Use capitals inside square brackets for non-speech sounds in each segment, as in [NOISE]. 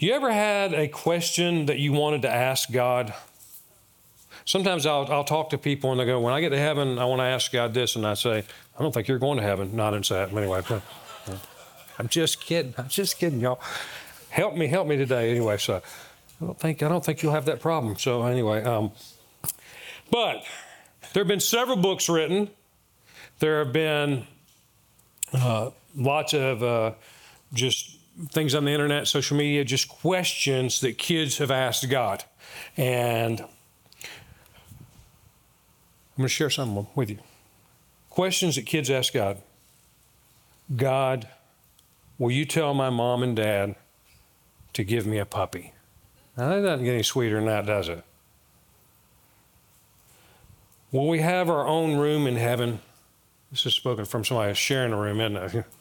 You ever had a question that you wanted to ask God? Sometimes I'll, I'll talk to people and they go, When I get to heaven, I want to ask God this. And I say, I don't think you're going to heaven. Not in that. Anyway, [LAUGHS] I'm just kidding. I'm just kidding, y'all. Help me, help me today. Anyway, so I don't think I don't think you'll have that problem. So anyway, um, but there have been several books written. There have been uh, lots of uh, just things on the internet, social media, just questions that kids have asked God. And I'm going to share some with you. Questions that kids ask God God, will you tell my mom and dad to give me a puppy? Now, that doesn't get any sweeter than that, does it? Will we have our own room in heaven? This is spoken from somebody sharing a room, isn't it? [LAUGHS]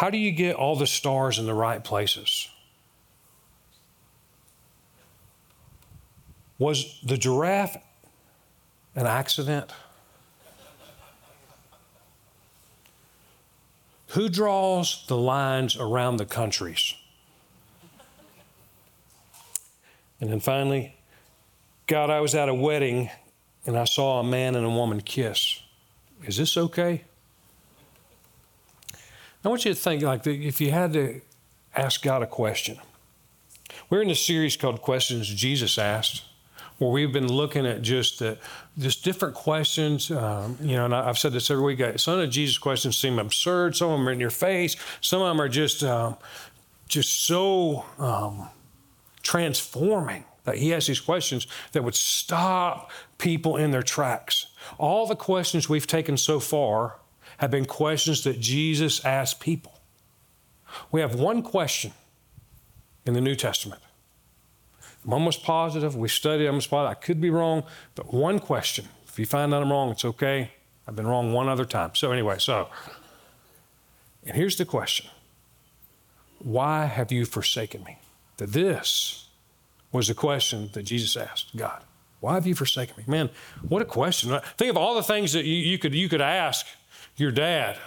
How do you get all the stars in the right places? Was the giraffe an accident? Who draws the lines around the countries? And then finally, God, I was at a wedding and I saw a man and a woman kiss. Is this okay? I want you to think like if you had to ask God a question. We're in a series called Questions Jesus Asked, where we've been looking at just uh, just different questions. Um, you know, and I've said this every week. Some of Jesus questions seem absurd. Some of them are in your face. Some of them are just um, just so um, transforming that he asks these questions that would stop people in their tracks. All the questions we've taken so far have been questions that Jesus asked people. We have one question in the New Testament. I'm almost positive. We studied, I'm almost positive. I could be wrong, but one question. If you find out I'm wrong, it's okay. I've been wrong one other time. So, anyway, so, and here's the question Why have you forsaken me? That this was the question that Jesus asked God. Why have you forsaken me? Man, what a question. Think of all the things that you, you could, you could ask your dad.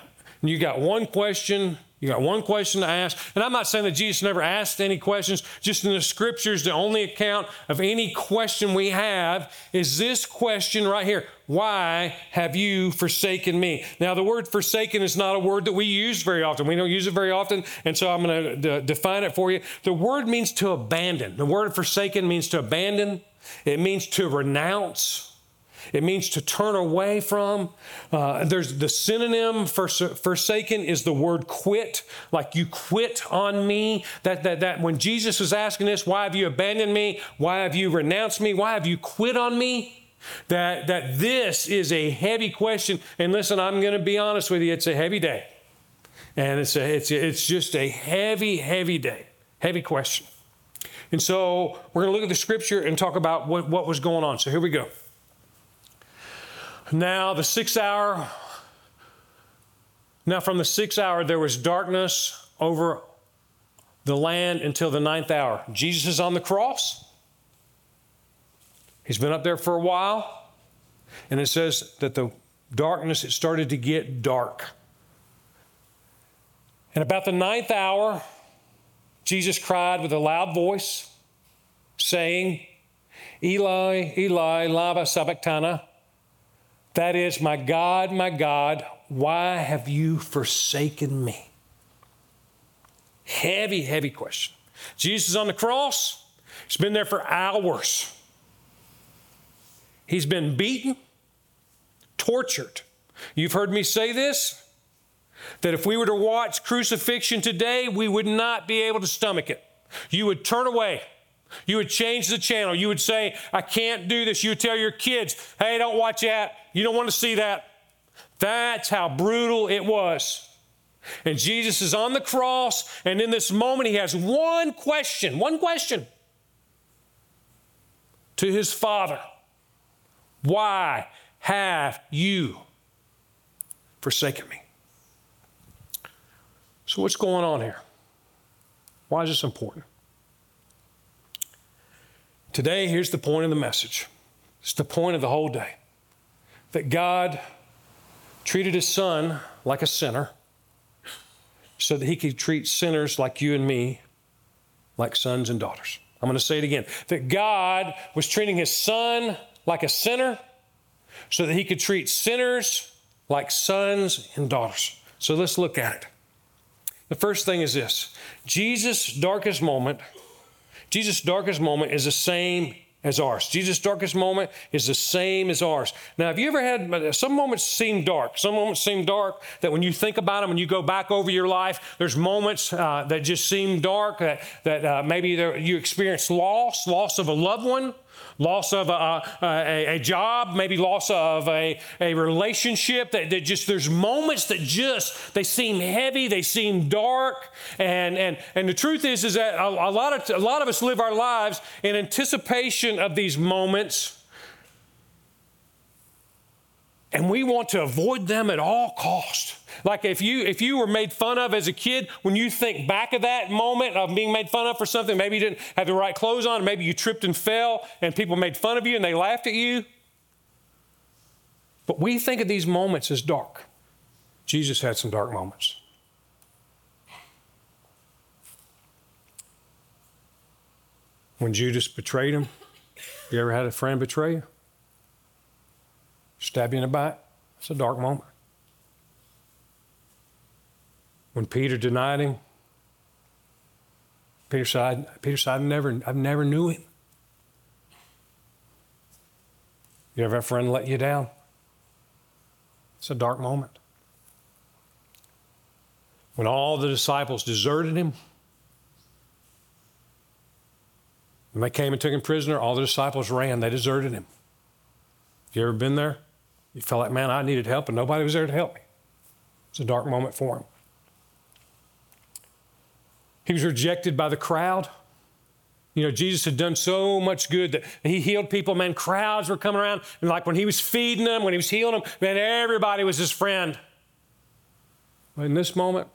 And you got one question, you got one question to ask. And I'm not saying that Jesus never asked any questions, just in the scriptures, the only account of any question we have is this question right here Why have you forsaken me? Now, the word forsaken is not a word that we use very often. We don't use it very often. And so I'm going to define it for you. The word means to abandon. The word forsaken means to abandon, it means to renounce. It means to turn away from. Uh, there's the synonym for forsaken is the word quit, like you quit on me. That, that, that when Jesus was asking this, why have you abandoned me? Why have you renounced me? Why have you quit on me? That, that this is a heavy question. And listen, I'm going to be honest with you, it's a heavy day. And it's, a, it's, it's just a heavy, heavy day, heavy question. And so we're going to look at the scripture and talk about what, what was going on. So here we go. Now, the sixth hour, now from the sixth hour, there was darkness over the land until the ninth hour. Jesus is on the cross. He's been up there for a while. And it says that the darkness, it started to get dark. And about the ninth hour, Jesus cried with a loud voice, saying, Eli, Eli, lama sabachthani, that is, my God, my God, why have you forsaken me? Heavy, heavy question. Jesus is on the cross. He's been there for hours. He's been beaten, tortured. You've heard me say this that if we were to watch crucifixion today, we would not be able to stomach it. You would turn away. You would change the channel. You would say, I can't do this. You would tell your kids, hey, don't watch that. You don't want to see that. That's how brutal it was. And Jesus is on the cross, and in this moment, he has one question, one question to his Father Why have you forsaken me? So, what's going on here? Why is this important? Today, here's the point of the message. It's the point of the whole day that God treated his son like a sinner, so that he could treat sinners like you and me like sons and daughters. I'm going to say it again that God was treating his son like a sinner so that he could treat sinners like sons and daughters. So let's look at it. The first thing is this Jesus' darkest moment, Jesus' darkest moment is the same as ours. Jesus' darkest moment is the same as ours. Now, have you ever had some moments seem dark? Some moments seem dark that when you think about them, when you go back over your life, there's moments uh, that just seem dark, that, that uh, maybe you experience loss, loss of a loved one, loss of a, a, a, job, maybe loss of a, a relationship. That, that, just there's moments that just they seem heavy, they seem dark, and and and the truth is is that a, a lot of a lot of us live our lives in anticipation of these moments. And we want to avoid them at all cost. Like if you if you were made fun of as a kid, when you think back of that moment of being made fun of for something, maybe you didn't have the right clothes on, maybe you tripped and fell, and people made fun of you and they laughed at you. But we think of these moments as dark. Jesus had some dark moments. When Judas betrayed him, you ever had a friend betray you? Stab you in the back? It's a dark moment. When Peter denied him, Peter said, Peter said, I've never, I've never knew him. You ever have a friend let you down? It's a dark moment. When all the disciples deserted him, when they came and took him prisoner, all the disciples ran. They deserted him. Have You ever been there? You felt like, man, I needed help and nobody was there to help me. It's a dark moment for him. He was rejected by the crowd. You know, Jesus had done so much good that he healed people. Man, crowds were coming around. And like when he was feeding them, when he was healing them, man, everybody was his friend. But in this moment,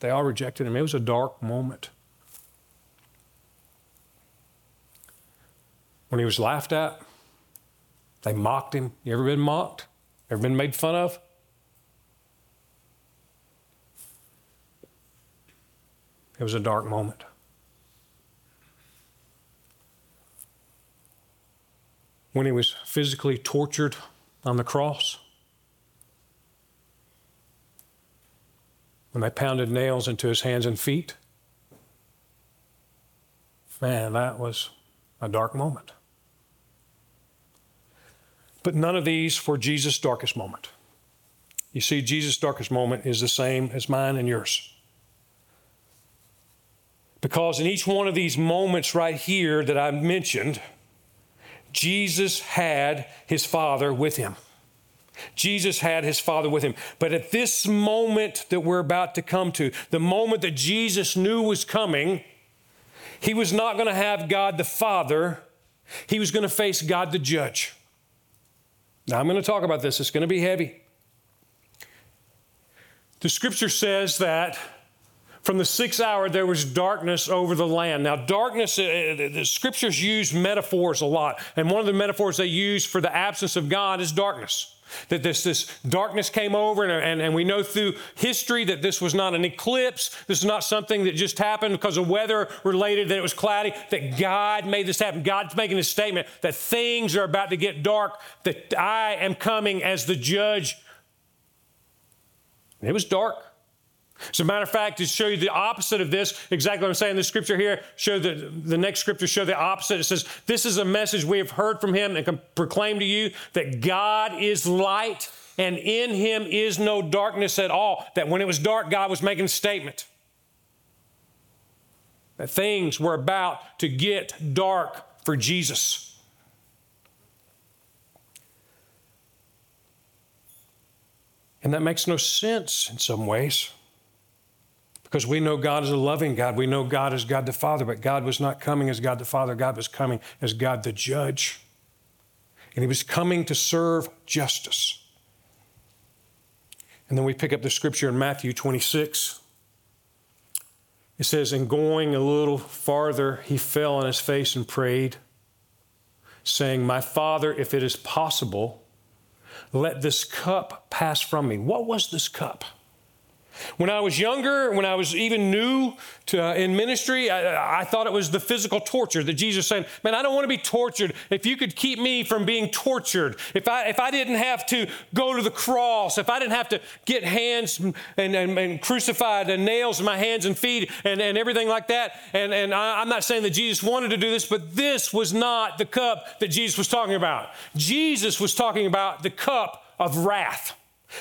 they all rejected him. It was a dark moment. When he was laughed at, they mocked him. You ever been mocked? Ever been made fun of? It was a dark moment. When he was physically tortured on the cross, when they pounded nails into his hands and feet, man, that was a dark moment. But none of these for Jesus' darkest moment. You see, Jesus' darkest moment is the same as mine and yours. Because in each one of these moments right here that I mentioned, Jesus had his Father with him. Jesus had his Father with him. But at this moment that we're about to come to, the moment that Jesus knew was coming, he was not going to have God the Father, he was going to face God the judge. Now, I'm going to talk about this, it's going to be heavy. The scripture says that from the sixth hour there was darkness over the land. Now, darkness, uh, uh, the scriptures use metaphors a lot. And one of the metaphors they use for the absence of God is darkness. That this, this darkness came over, and, and, and we know through history that this was not an eclipse. This is not something that just happened because of weather related, that it was cloudy, that God made this happen. God's making a statement that things are about to get dark, that I am coming as the judge. it was dark. As a matter of fact, to show you the opposite of this, exactly what I'm saying, the scripture here, show the, the next scripture show the opposite. It says, This is a message we have heard from him and can proclaim to you that God is light and in him is no darkness at all. That when it was dark, God was making a statement. That things were about to get dark for Jesus. And that makes no sense in some ways. Because we know God is a loving God. We know God is God the Father, but God was not coming as God the Father. God was coming as God the judge. And he was coming to serve justice. And then we pick up the scripture in Matthew 26. It says, And going a little farther, he fell on his face and prayed, saying, My Father, if it is possible, let this cup pass from me. What was this cup? When I was younger, when I was even new to, uh, in ministry, I, I, thought it was the physical torture that Jesus said, "Man, I don't want to be tortured. If you could keep me from being tortured, if I if I didn't have to go to the cross, if I didn't have to get hands and, and, and crucified and nails in my hands and feet and, and everything like that, and and I, I'm not saying that Jesus wanted to do this, but this was not the cup that Jesus was talking about. Jesus was talking about the cup of wrath."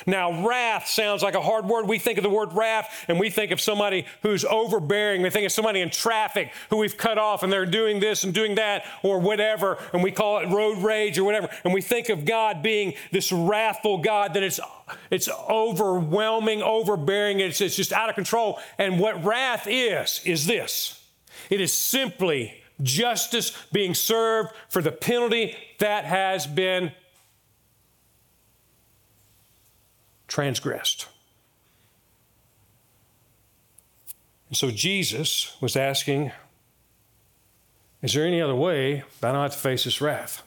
Now, wrath sounds like a hard word. We think of the word wrath and we think of somebody who's overbearing. We think of somebody in traffic who we've cut off and they're doing this and doing that or whatever, and we call it road rage or whatever. And we think of God being this wrathful God that it's, it's overwhelming, overbearing, it's, it's just out of control. And what wrath is, is this it is simply justice being served for the penalty that has been transgressed. And so Jesus was asking, Is there any other way that I don't have to face this wrath?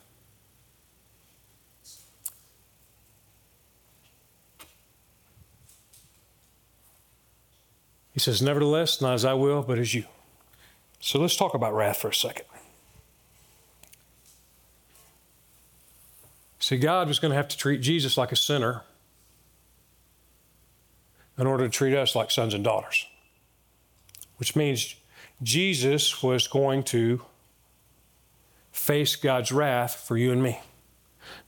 He says, Nevertheless, not as I will, but as you. So let's talk about wrath for a second. See, God was going to have to treat Jesus like a sinner in order to treat us like sons and daughters, which means Jesus was going to face God's wrath for you and me.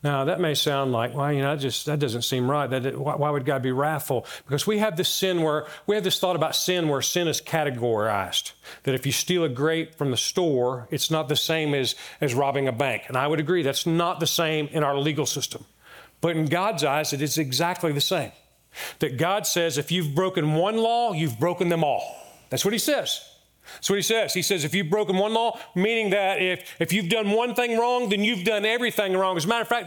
Now, that may sound like, well, you know, that just that doesn't seem right. That why, why, would God be wrathful? Because we have this sin where we have this thought about sin where sin is categorized. That if you steal a grape from the store, it's not the same as as robbing a bank. And I would agree that's not the same in our legal system. But in God's eyes, it is exactly the same. That God says if you've broken one law, you've broken them all. That's what He says. That's what he says. He says, if you've broken one law, meaning that if, if you've done one thing wrong, then you've done everything wrong. As a matter of fact,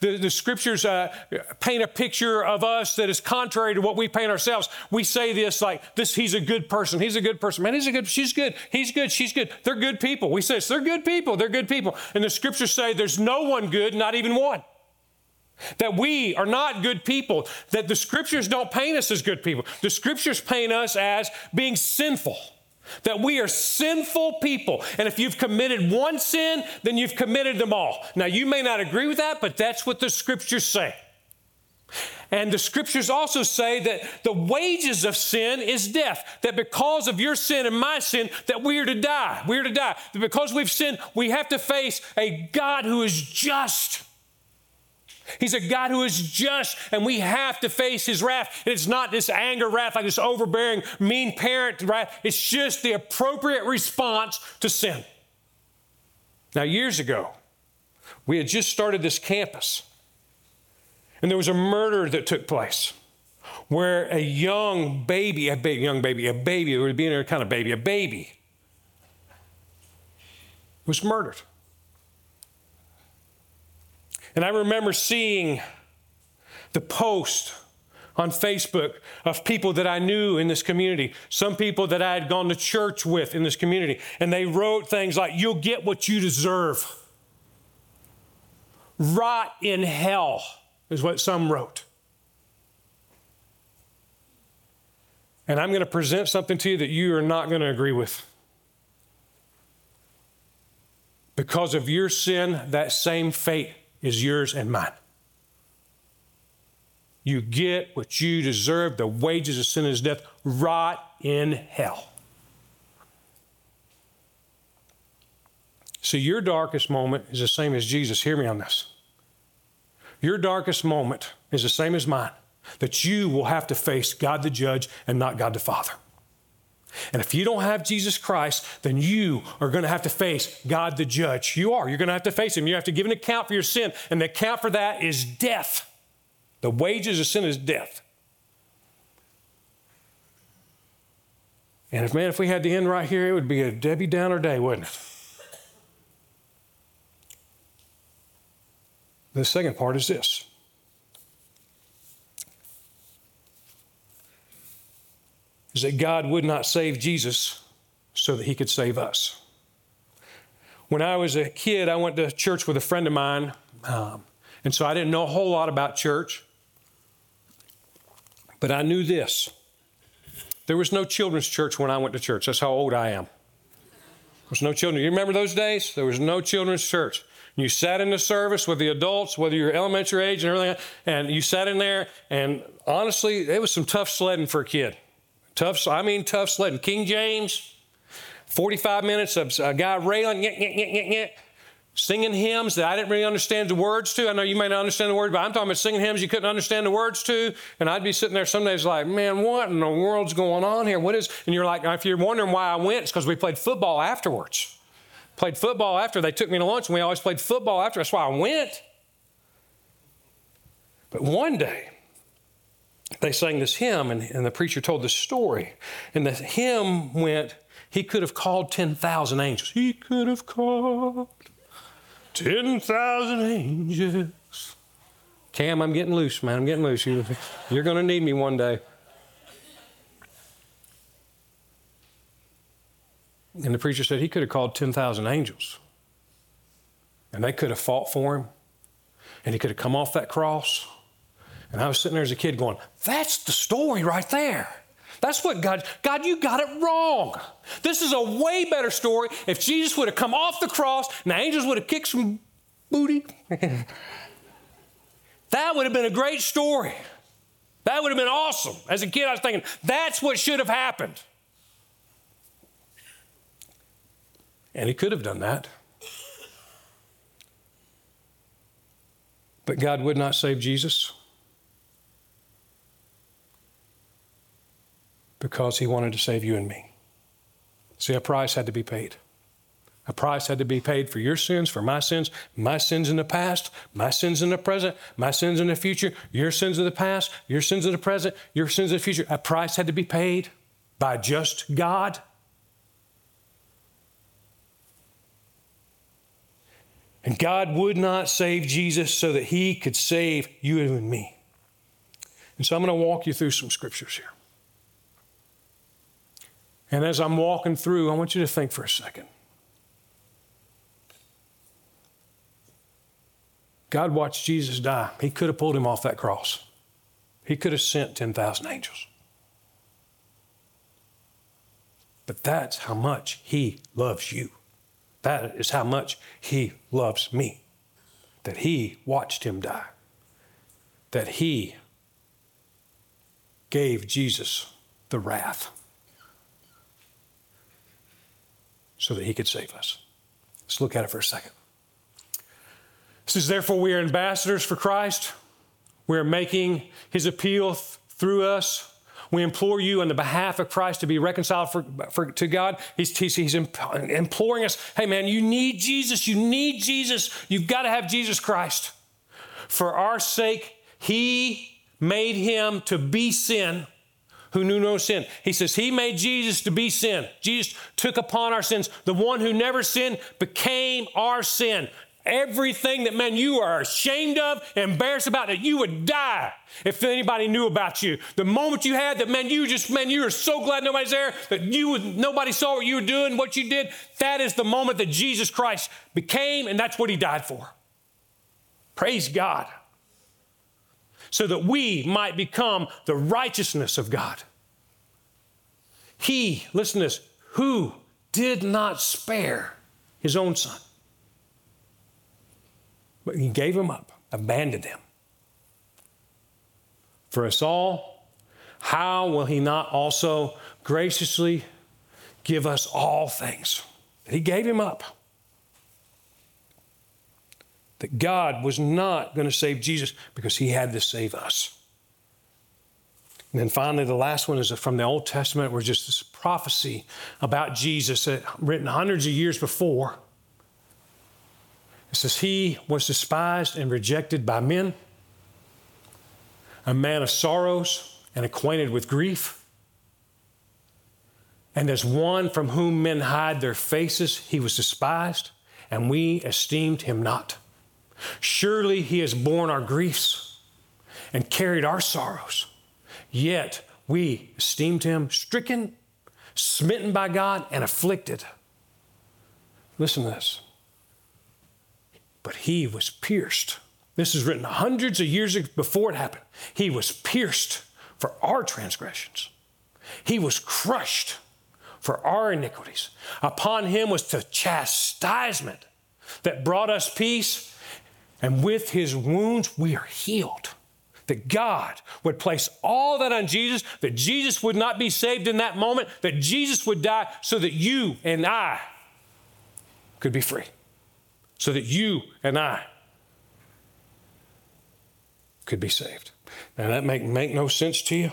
the, the, scriptures uh, paint a picture of us that is contrary to what we paint ourselves. We say this like, this, he's a good person. He's a good person. Man, he's a good, she's good. He's good. She's good. They're good people. We say this, they're good people. They're good people. And the scriptures say there's no one good, not even one. That we are not good people, that the scriptures don't paint us as good people. The scriptures paint us as being sinful. That we are sinful people. And if you've committed one sin, then you've committed them all. Now, you may not agree with that, but that's what the scriptures say. And the scriptures also say that the wages of sin is death. That because of your sin and my sin, that we are to die. We are to die. That because we've sinned, we have to face a God who is just He's a God who is just, and we have to face his wrath. And it's not this anger wrath, like this overbearing, mean parent wrath. It's just the appropriate response to sin. Now, years ago, we had just started this campus, and there was a murder that took place where a young baby, a baby, young baby, a baby, it would be a kind of baby, a baby, was murdered. And I remember seeing the post on Facebook of people that I knew in this community, some people that I had gone to church with in this community, and they wrote things like, You'll get what you deserve. Rot in hell, is what some wrote. And I'm going to present something to you that you are not going to agree with. Because of your sin, that same fate is yours and mine. You get what you deserve. The wages of sin is death, rot in hell. See, your darkest moment is the same as Jesus. Hear me on this. Your darkest moment is the same as mine, that you will have to face God the judge and not God the Father. And if you don't have Jesus Christ, then you are going to have to face God the judge. You are. You're going to have to face Him. You have to give an account for your sin. And the account for that is death. The wages of sin is death. And if, man, if we had the end right here, it would be a Debbie Downer day, wouldn't it? The second part is this is that God would not save Jesus so that he could save us. When I was a kid, I went to church with a friend of mine, um, and so I didn't know a whole lot about church. But I knew this There was no children's church when I went to church. That's how old I am. There was no children. You remember those days? There was no children's church. You sat in the service with the adults, whether you're elementary age and everything, and you sat in there, and honestly, it was some tough sledding for a kid. Tough, I mean, tough sledding. King James, 45 minutes of a guy railing, singing hymns that I didn't really understand the words to. I know you may not understand the words, but I'm talking about singing hymns you couldn't understand the words to. And I'd be sitting there some days like, man, what in the world's going on here? What is? And you're like, if you're wondering why I went, it's because we played football afterwards. Played football after. They took me to lunch, and we always played football after. That's why I went. But one day, they sang this hymn, and, and the preacher told the story. And the hymn went, He could have called 10,000 angels. He could have called 10,000 angels. Cam, I'm getting loose, man. I'm getting loose. You, you're going to need me one day. And the preacher said he could have called 10,000 angels. And they could have fought for him. And he could have come off that cross. And I was sitting there as a kid going, that's the story right there. That's what God, God, you got it wrong. This is a way better story if Jesus would have come off the cross and the angels would have kicked some booty. [LAUGHS] that would have been a great story. That would have been awesome. As a kid, I was thinking, that's what should have happened. And he could have done that. But God would not save Jesus because he wanted to save you and me. See, a price had to be paid. A price had to be paid for your sins, for my sins, my sins in the past, my sins in the present, my sins in the future, your sins of the past, your sins of the present, your sins of the future. A price had to be paid by just God. And God would not save Jesus so that he could save you and me. And so I'm going to walk you through some scriptures here. And as I'm walking through, I want you to think for a second. God watched Jesus die. He could have pulled him off that cross. He could have sent 10,000 angels. But that's how much He loves you. That is how much He loves me. That He watched Him die. That He gave Jesus the wrath so that He could save us. Let's look at it for a second. It says, Therefore, we are ambassadors for Christ. We are making His appeal th- through us we implore you on the behalf of Christ to be reconciled for, for, to God. He's, he's, he's imploring us hey, man, you need Jesus. You need Jesus. You've got to have Jesus Christ. For our sake, He made Him to be sin who knew no sin. He says, He made Jesus to be sin. Jesus took upon our sins. The one who never sinned became our sin. Everything that, man, you are ashamed of, embarrassed about, that you would die if anybody knew about you. The moment you had that, man, you just, man, you were so glad nobody's there, that you would, nobody saw what you were doing, what you did. That is the moment that Jesus Christ became, and that's what he died for. Praise God. So that we might become the righteousness of God. He, listen to this, who did not spare his own son but he gave him up, abandoned him. For us all, how will he not also graciously give us all things? He gave him up. That God was not going to save Jesus because he had to save us. And then finally, the last one is from the Old Testament, where just this prophecy about Jesus uh, written hundreds of years before it says, He was despised and rejected by men, a man of sorrows and acquainted with grief. And as one from whom men hide their faces, he was despised, and we esteemed him not. Surely he has borne our griefs and carried our sorrows. Yet we esteemed him stricken, smitten by God, and afflicted. Listen to this but he was pierced. This is written hundreds of years before it happened. He was pierced for our transgressions, He was crushed for our iniquities. Upon him was the chastisement that brought us peace, and with his wounds we are healed. That God would place all that on Jesus, that Jesus would not be saved in that moment, that Jesus would die so that you and I could be free. So that you and I could be saved. Now that make make no sense to you?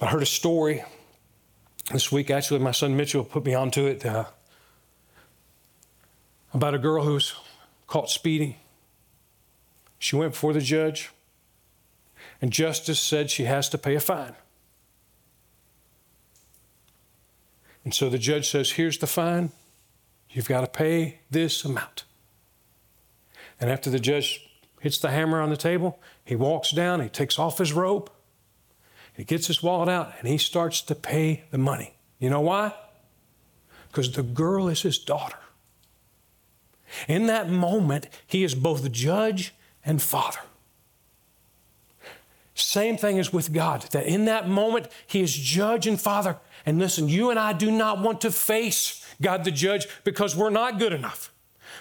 I heard a story this week. Actually, my son Mitchell put me onto it uh, about a girl who was caught speeding. She went before the judge, and justice said she has to pay a fine. And so the judge says, Here's the fine. You've got to pay this amount. And after the judge hits the hammer on the table, he walks down, he takes off his robe, he gets his wallet out, and he starts to pay the money. You know why? Because the girl is his daughter. In that moment, he is both judge and father. Same thing is with God, that in that moment, he is judge and father. And listen, you and I do not want to face God the judge because we're not good enough.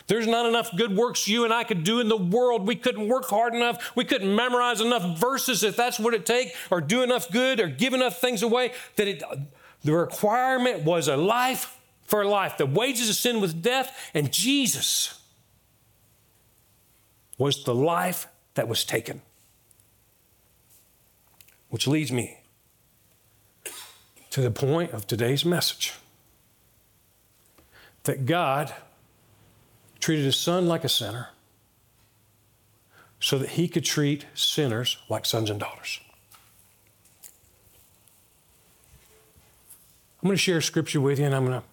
There's not enough good works you and I could do in the world. We couldn't work hard enough. We couldn't memorize enough verses if that's what it takes, or do enough good, or give enough things away. That it, the requirement was a life for life. The wages of sin was death, and Jesus was the life that was taken. Which leads me to the point of today's message that God treated his son like a sinner so that he could treat sinners like sons and daughters. I'm going to share scripture with you and I'm going to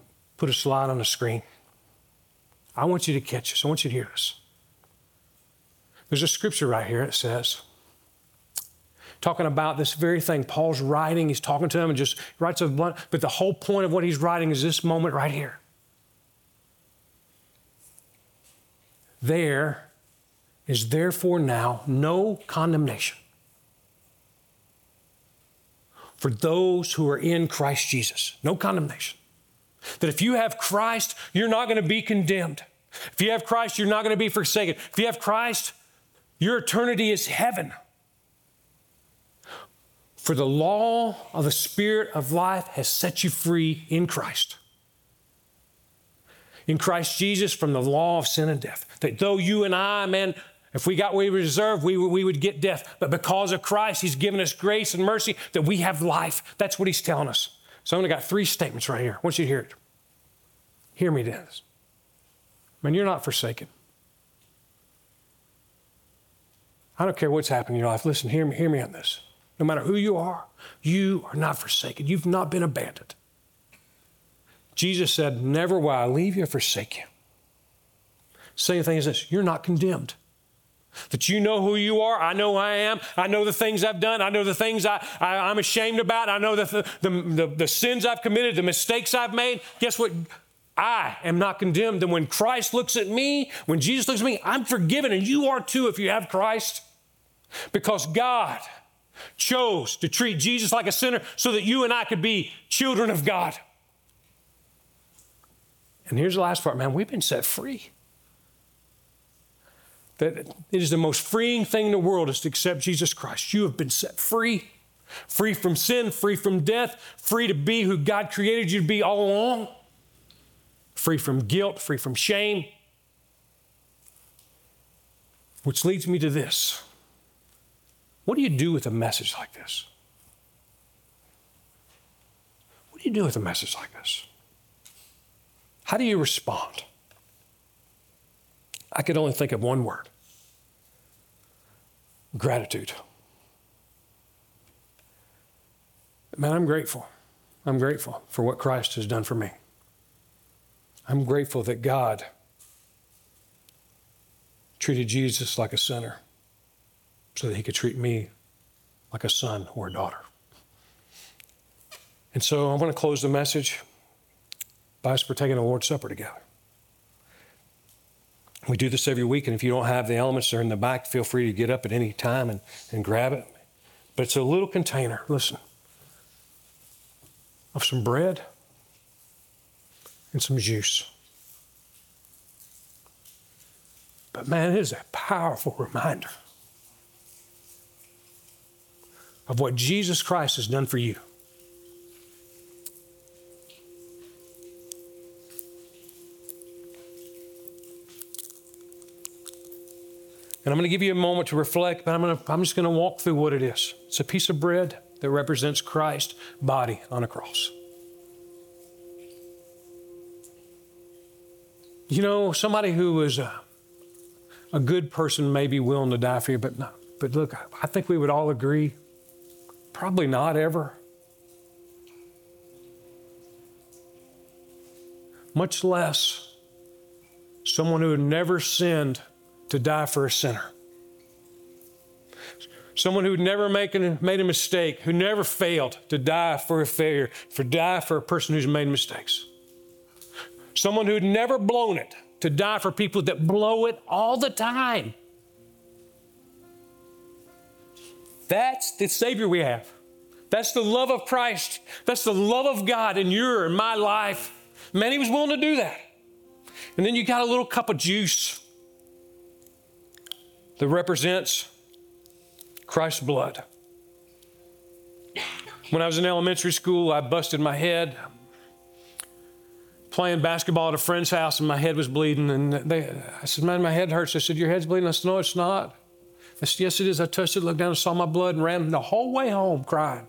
put a slide on the screen. I want you to catch this. I want you to hear this. There's a scripture right here that says, talking about this very thing. Paul's writing, he's talking to them and just writes a blunt, but the whole point of what he's writing is this moment right here. There is therefore now no condemnation for those who are in Christ Jesus. No condemnation. That if you have Christ, you're not going to be condemned. If you have Christ, you're not going to be forsaken. If you have Christ, your eternity is heaven. For the law of the Spirit of life has set you free in Christ in Christ Jesus from the law of sin and death. That though you and I, man, if we got what we deserve, we, we would get death. But because of Christ, He's given us grace and mercy that we have life. That's what He's telling us. So I've only got three statements right here. I want you to hear it. Hear me, Dennis. Man, you're not forsaken. I don't care what's happening in your life. Listen, hear me, hear me on this. No matter who you are, you are not forsaken. You've not been abandoned. Jesus said, Never will I leave you or forsake you. Same thing as this you're not condemned. That you know who you are. I know I am. I know the things I've done. I know the things I, I, am ashamed about. I know the, the, the, the sins I've committed, the mistakes I've made. Guess what? I am not condemned. And when Christ looks at me, when Jesus looks at me, I'm forgiven. And you are too if you have Christ. Because God chose to treat Jesus like a sinner so that you and I could be children of God. And here's the last part, man, we've been set free. That it is the most freeing thing in the world is to accept Jesus Christ. You have been set free, free from sin, free from death, free to be who God created you to be all along, free from guilt, free from shame. Which leads me to this. What do you do with a message like this? What do you do with a message like this? How do you respond? I could only think of one word gratitude. Man, I'm grateful. I'm grateful for what Christ has done for me. I'm grateful that God treated Jesus like a sinner so that he could treat me like a son or a daughter. And so I want to close the message by us partaking of the Lord's Supper together. We do this every week, and if you don't have the elements, they're in the back. Feel free to get up at any time and, and grab it. But it's a little container. Listen, of some bread and some juice. But man, it is a powerful reminder of what Jesus Christ has done for you. And I'm going to give you a moment to reflect, but I'm, going to, I'm just going to walk through what it is. It's a piece of bread that represents Christ's body on a cross. You know, somebody who was a, a good person may be willing to die for you, but, no, but look, I think we would all agree probably not ever. Much less someone who had never sinned to die for a sinner. Someone who'd never make made a mistake, who never failed to die for a failure, for die for a person who's made mistakes. Someone who'd never blown it to die for people that blow it all the time. That's the Savior we have. That's the love of Christ. That's the love of God in your and my life. Man, he was willing to do that. And then you got a little cup of juice that represents Christ's blood. When I was in elementary school, I busted my head playing basketball at a friend's house, and my head was bleeding. And they, I said, "Man, my head hurts." I said, "Your head's bleeding." I said, "No, it's not." I said, "Yes, it is." I touched it, looked down, and saw my blood, and ran the whole way home crying.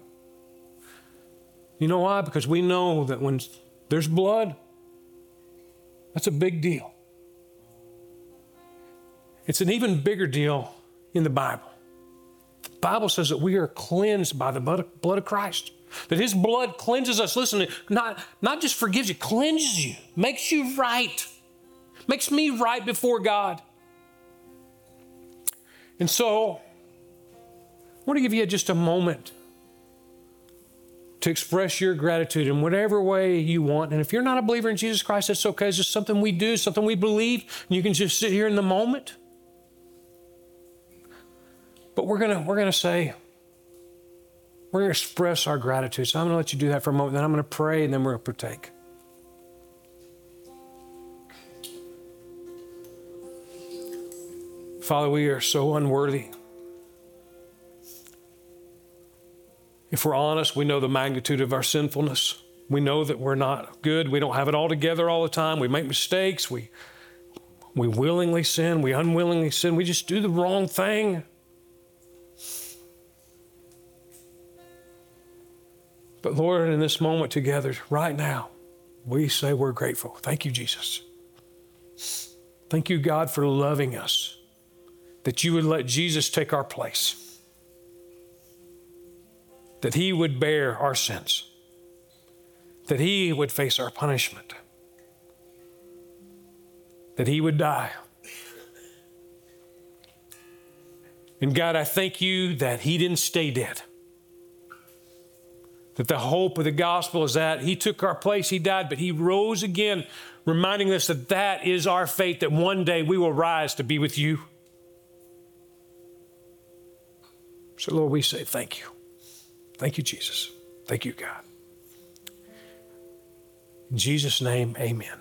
You know why? Because we know that when there's blood, that's a big deal. It's an even bigger deal in the Bible. The Bible says that we are cleansed by the blood of Christ. That his blood cleanses us. Listen, not, not just forgives you, cleanses you, makes you right, makes me right before God. And so, I want to give you just a moment to express your gratitude in whatever way you want. And if you're not a believer in Jesus Christ, that's okay. It's just something we do, something we believe. You can just sit here in the moment. But we're gonna we're gonna say, we're gonna express our gratitude. So I'm gonna let you do that for a moment, then I'm gonna pray and then we're gonna partake. Father, we are so unworthy. If we're honest, we know the magnitude of our sinfulness. We know that we're not good. We don't have it all together all the time. We make mistakes. We, we willingly sin. We unwillingly sin. We just do the wrong thing. But Lord, in this moment together, right now, we say we're grateful. Thank you, Jesus. Thank you, God, for loving us, that you would let Jesus take our place, that he would bear our sins, that he would face our punishment, that he would die. And God, I thank you that he didn't stay dead that the hope of the gospel is that he took our place, he died, but he rose again, reminding us that that is our fate, that one day we will rise to be with you. So, Lord, we say thank you. Thank you, Jesus. Thank you, God. In Jesus' name, amen.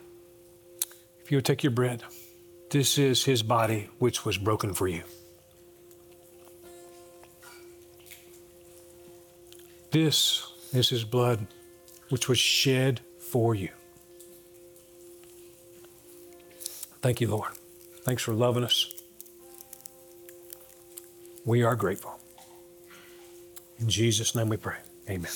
If you would take your bread, this is his body which was broken for you. This is his blood, which was shed for you. Thank you, Lord. Thanks for loving us. We are grateful. In Jesus' name we pray. Amen.